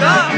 Josh. Josh.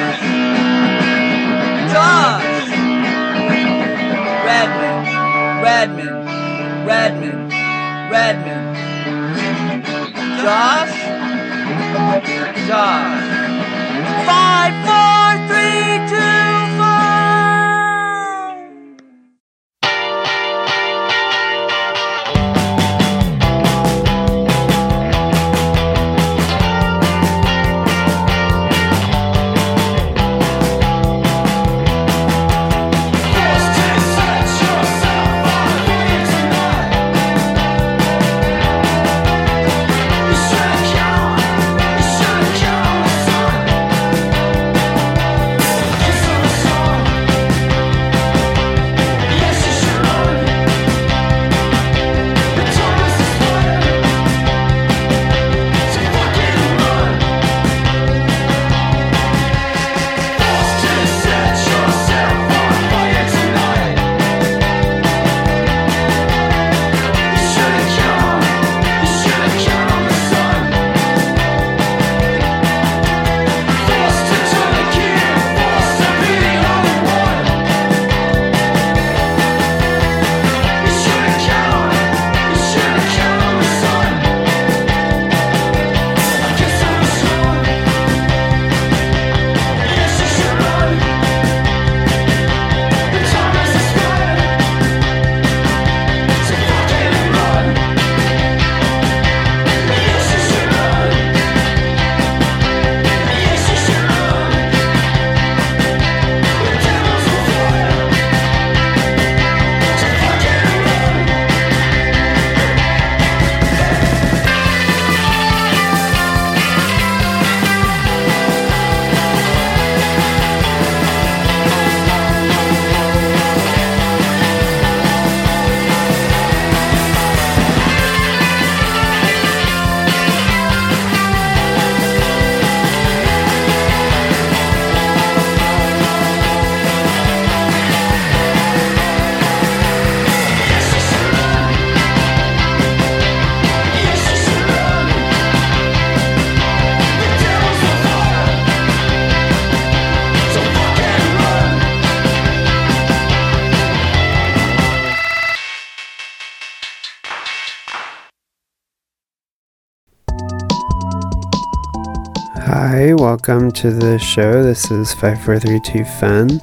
Welcome to the show. This is 5432 Fun.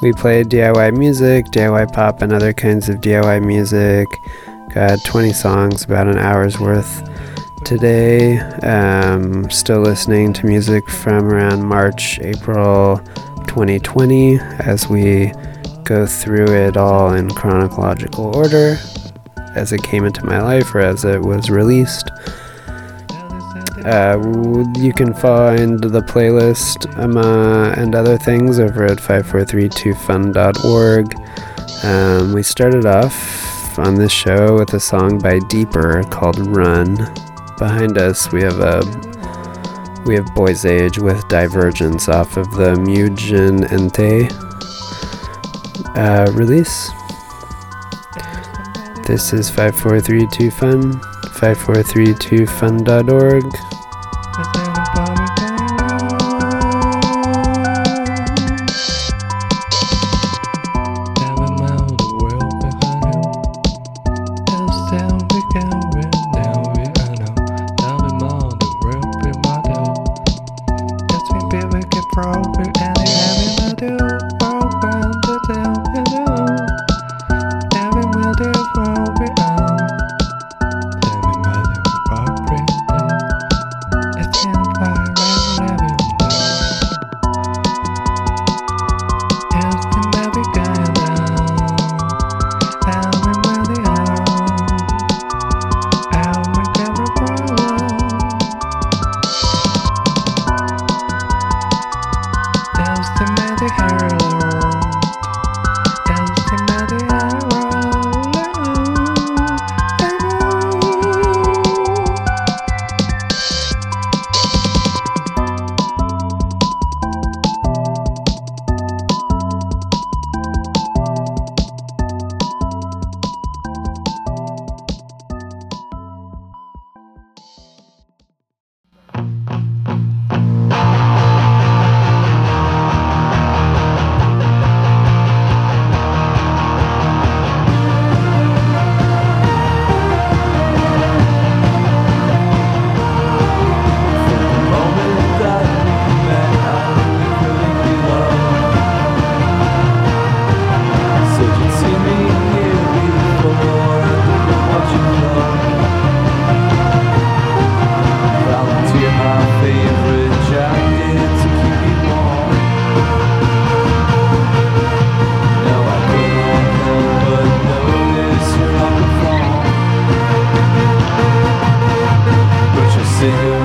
We play DIY music, DIY pop, and other kinds of DIY music. Got 20 songs, about an hour's worth today. Um, still listening to music from around March, April 2020 as we go through it all in chronological order as it came into my life or as it was released. Uh, you can find the playlist um, uh, and other things over at 5432fun.org. Um, we started off on this show with a song by Deeper called Run. Behind us, we have a we have Boys Age with Divergence off of the Mugen Entei uh, release. This is 5432 Fun, 5432fun.org. sing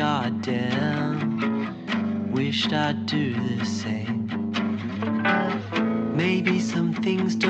goddamn. Wished I'd do the same. Maybe some things don't.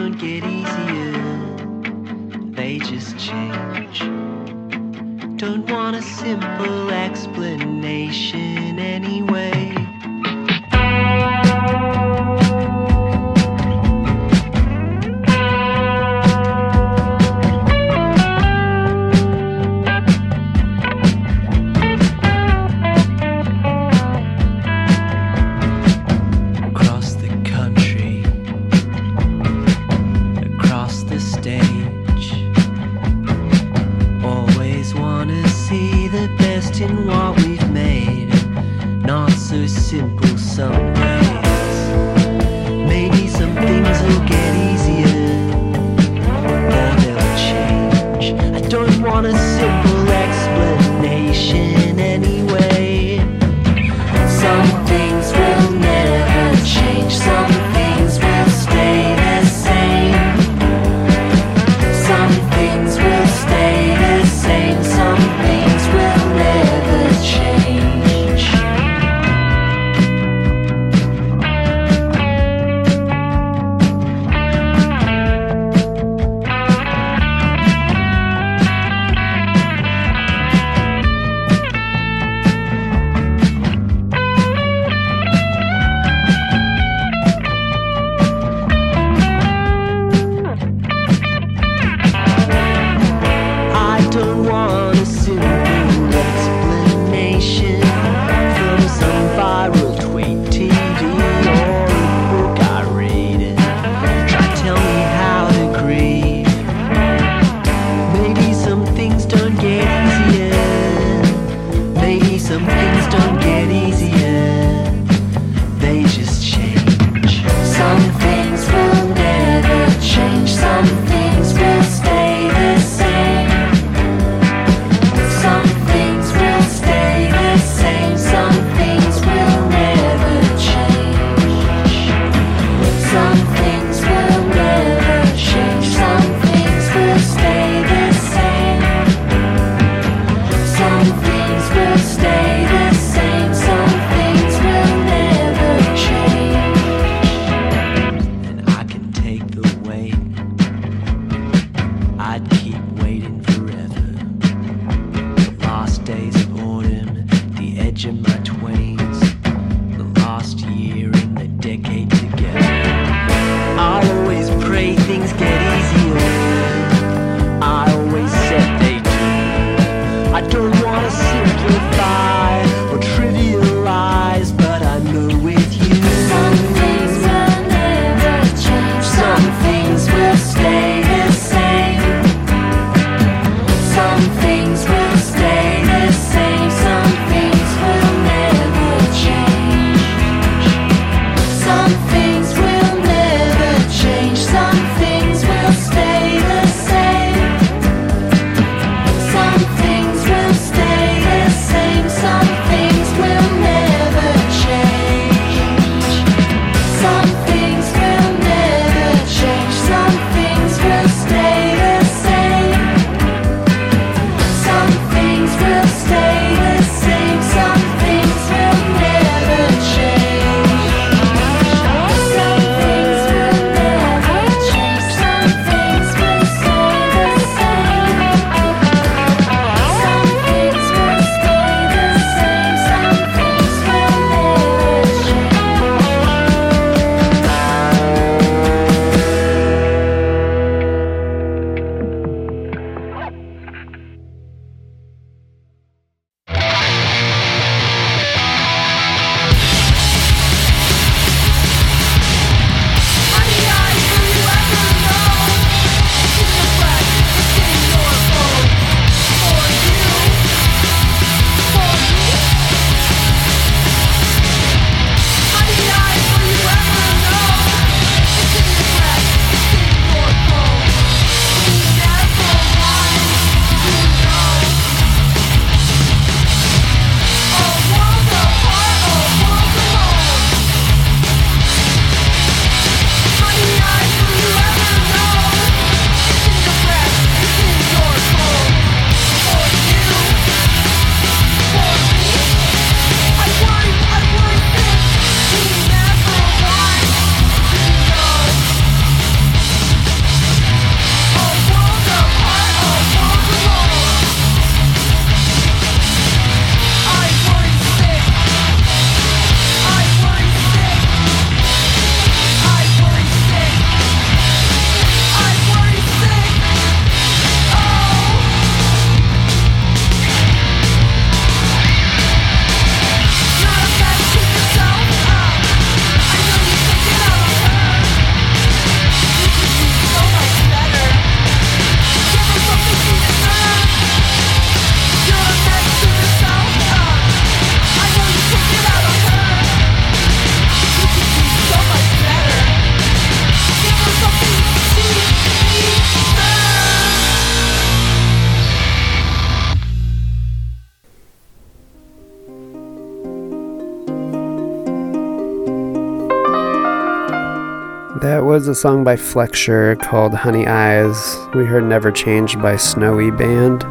A song by Flexure called Honey Eyes. We heard Never Changed by Snowy Band.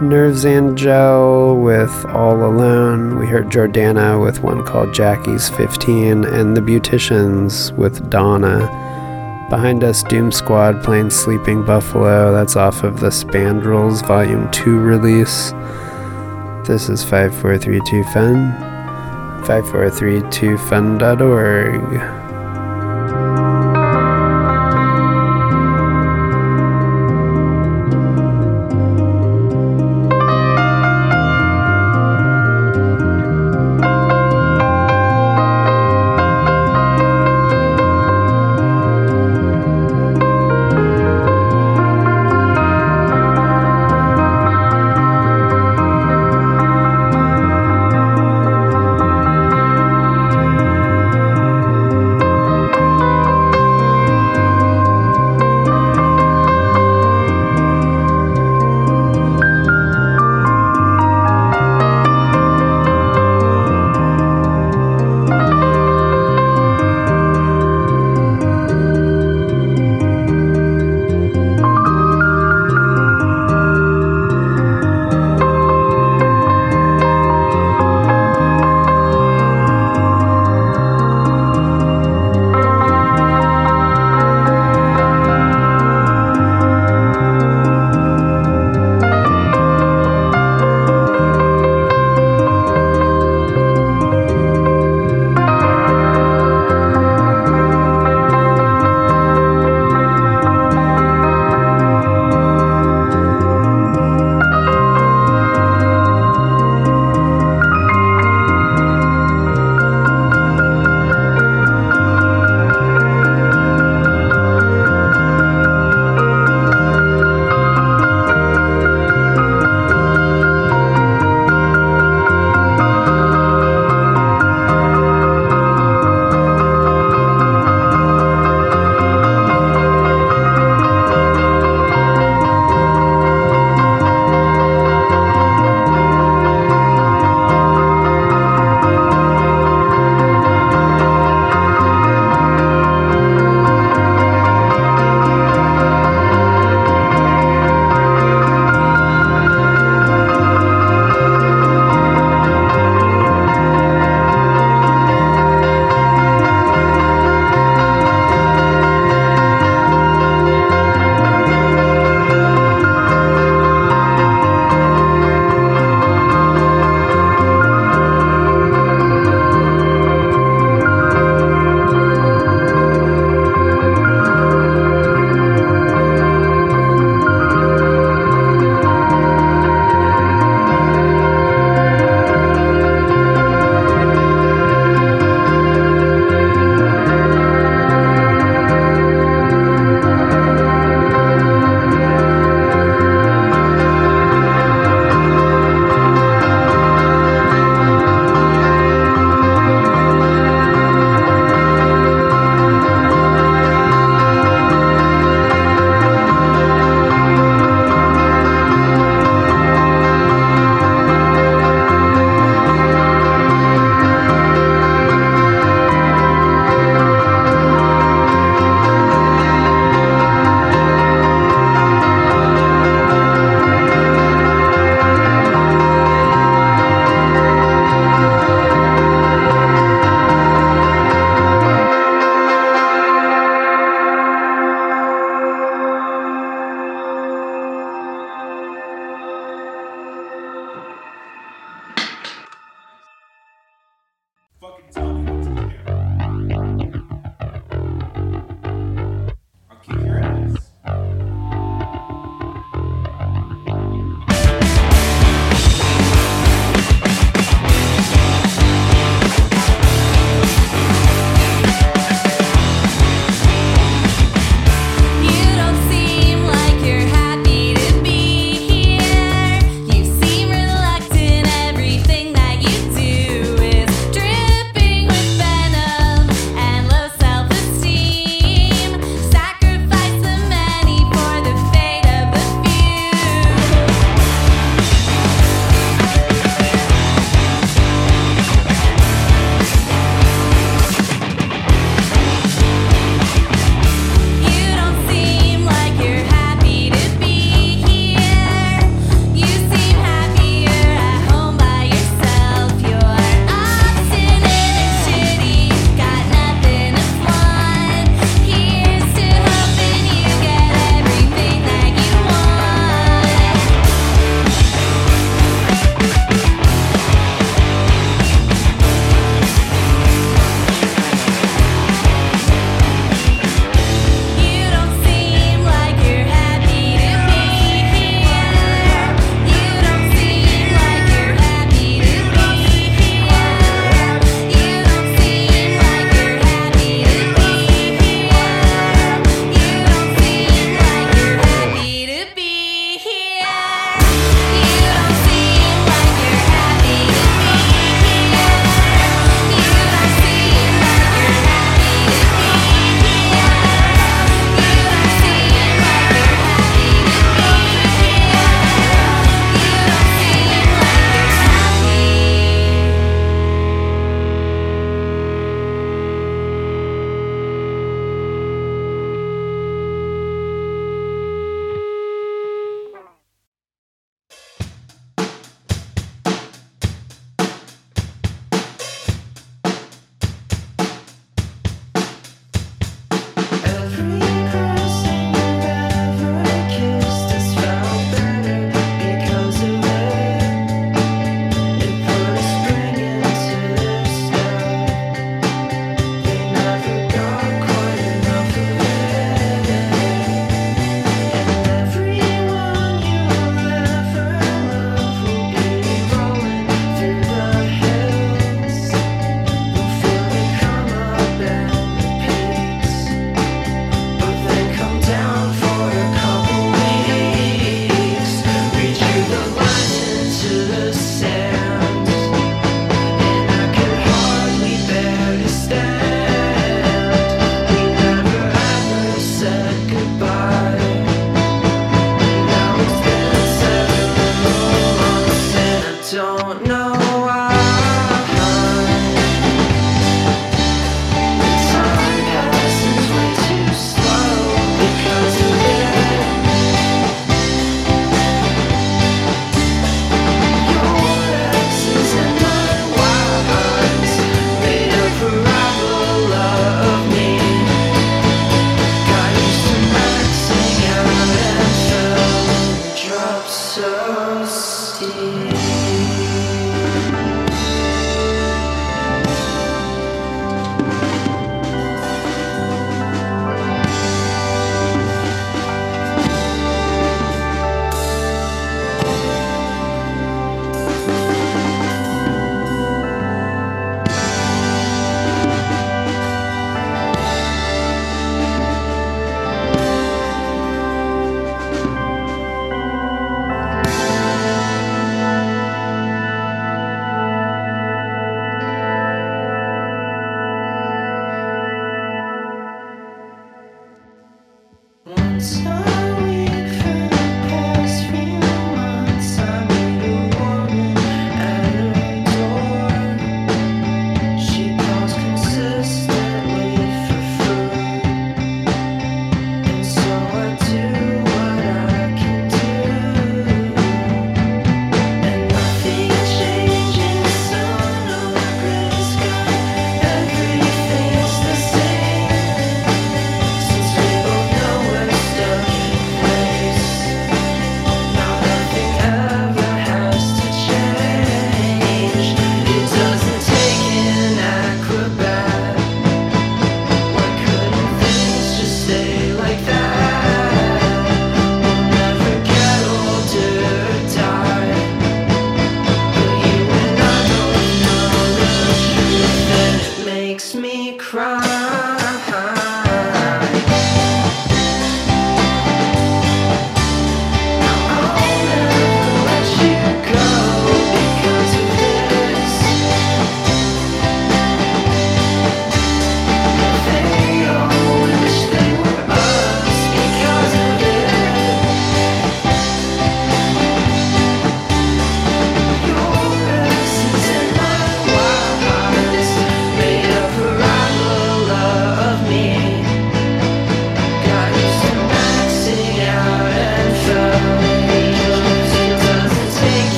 Nerves and Gel with All Alone. We heard Jordana with one called Jackie's 15, and The Beauticians with Donna. Behind us, Doom Squad playing Sleeping Buffalo. That's off of the Spandrels Volume 2 release. This is 5432 Fun. 5432fun.org.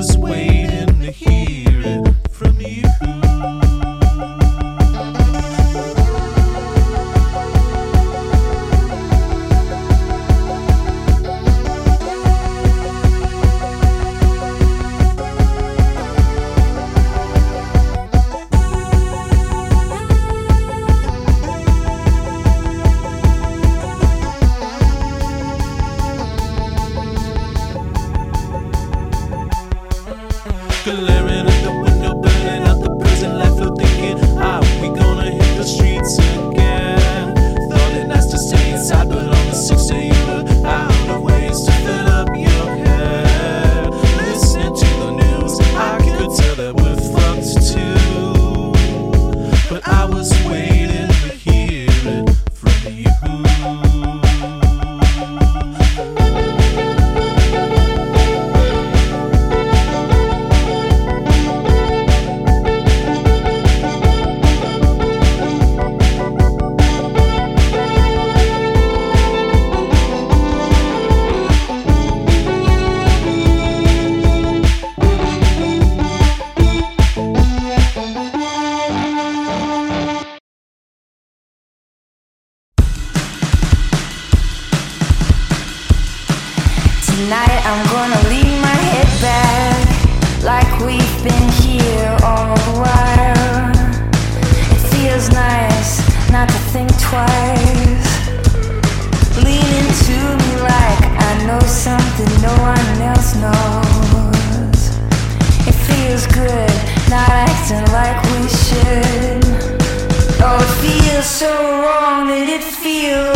was waiting to hear that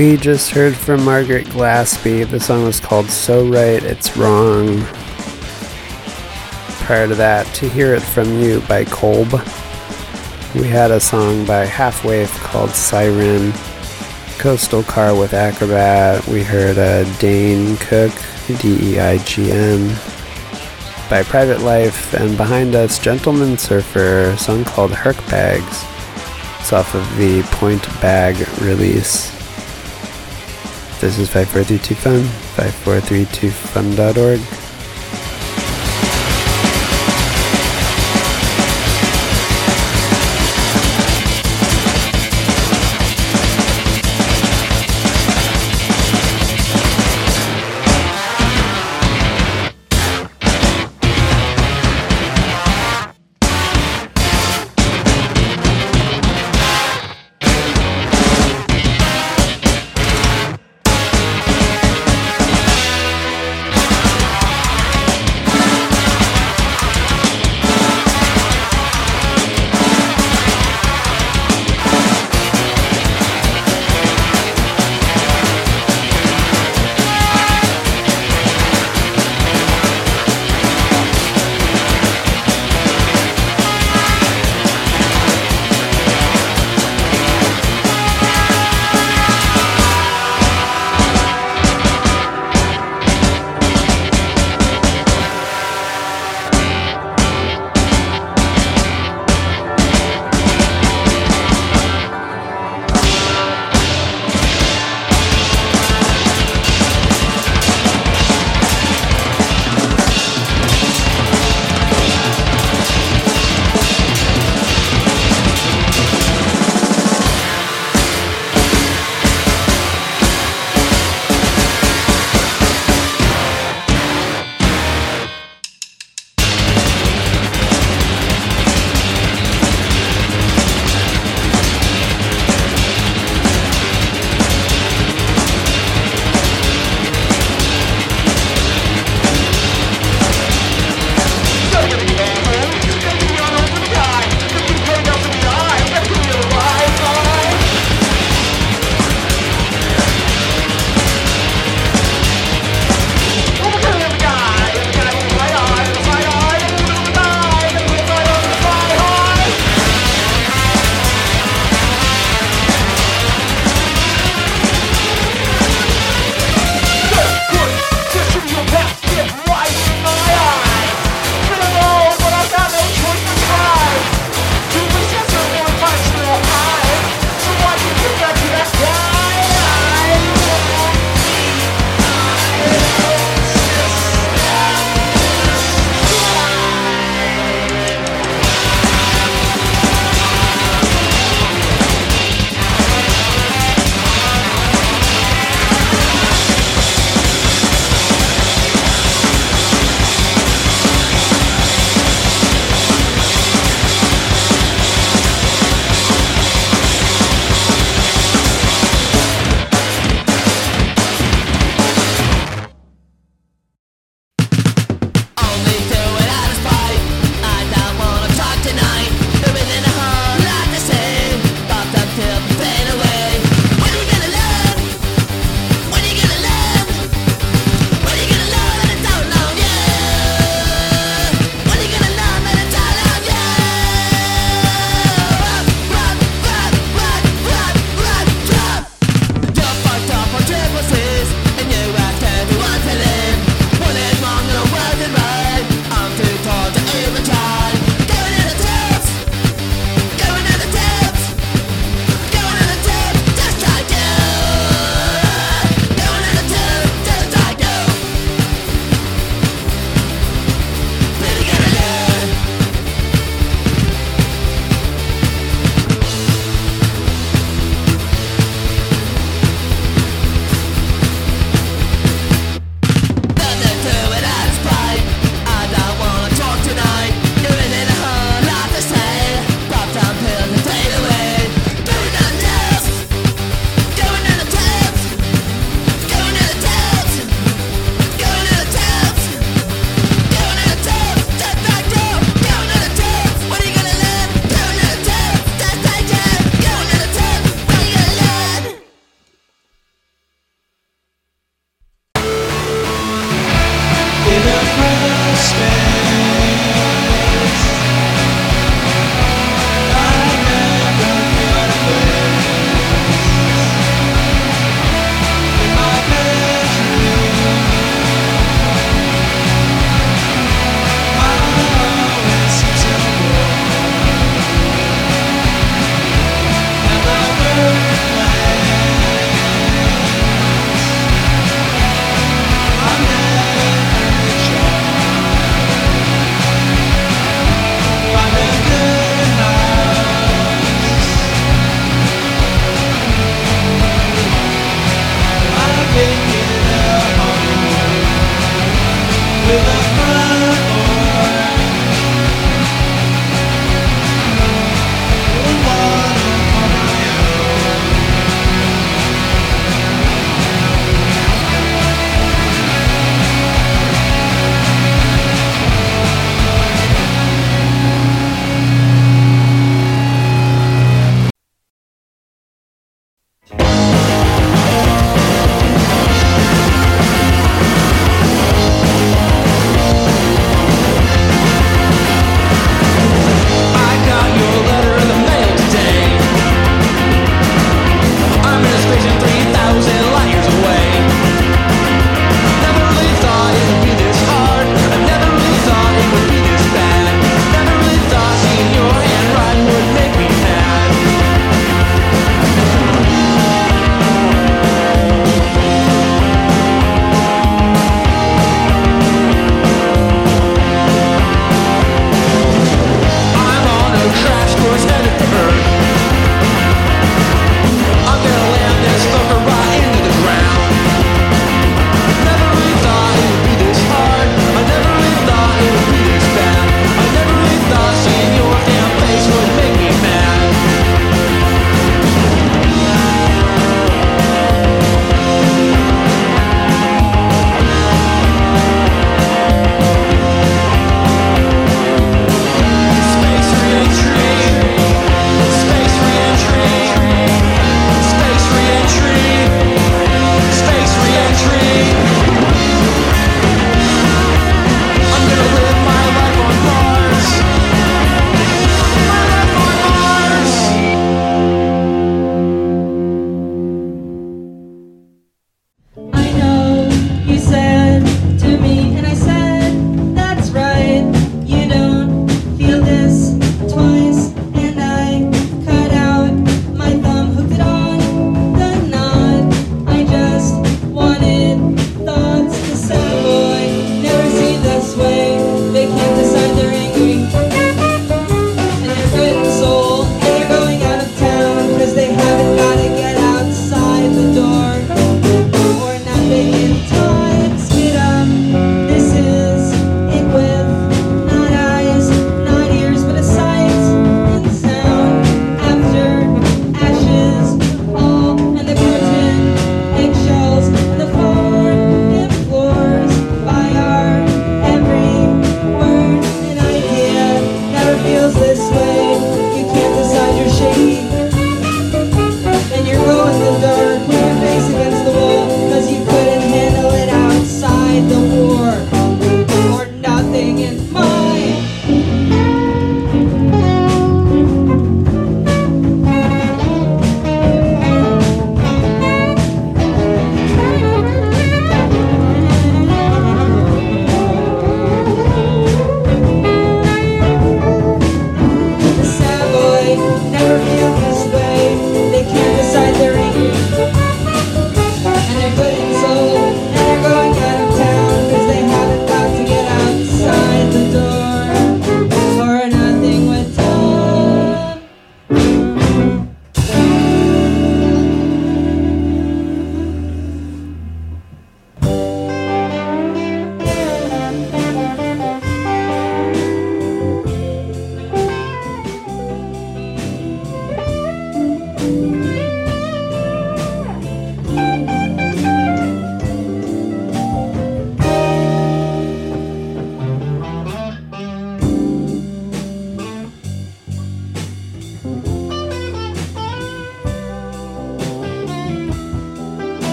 We just heard from Margaret Glaspy. The song was called So Right It's Wrong. Prior to that, To Hear It From You by Kolb. We had a song by Half Waif called Siren. Coastal Car with Acrobat. We heard a Deign Cook, D E I G N, by Private Life. And behind us, Gentleman Surfer, a song called Herc Bags. It's off of the Point Bag release. This is 5432 Fun, 5432fun.org.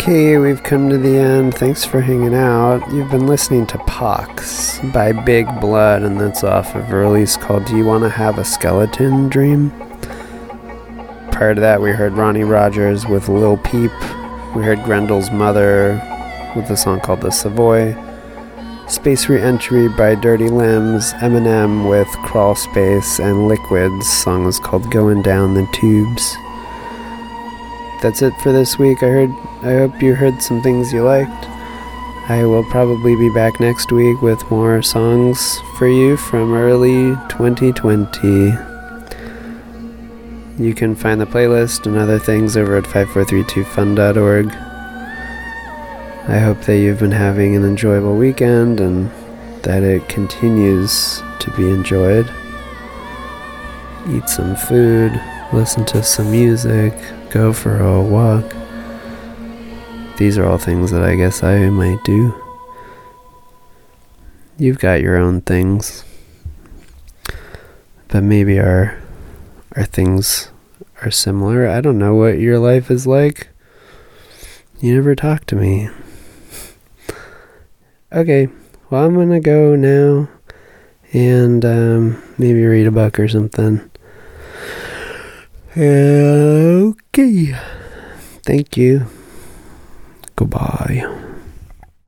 Okay, we've come to the end. Thanks for hanging out. You've been listening to Pox by Big Blood, and that's off of a release called Do You Want to Have a Skeleton Dream? Prior to that, we heard Ronnie Rogers with Lil Peep. We heard Grendel's Mother with a song called The Savoy. Space Reentry by Dirty Limbs, Eminem with Crawl Space, and Liquids. Song was called Going Down the Tubes. That's it for this week. I heard I hope you heard some things you liked. I will probably be back next week with more songs for you from early 2020. You can find the playlist and other things over at 5432fun.org. I hope that you've been having an enjoyable weekend and that it continues to be enjoyed. Eat some food, listen to some music, go for a walk. These are all things that I guess I might do. You've got your own things. But maybe our our things are similar. I don't know what your life is like. You never talk to me. Okay, well, I'm gonna go now and um, maybe read a book or something. Okay. Thank you. Goodbye.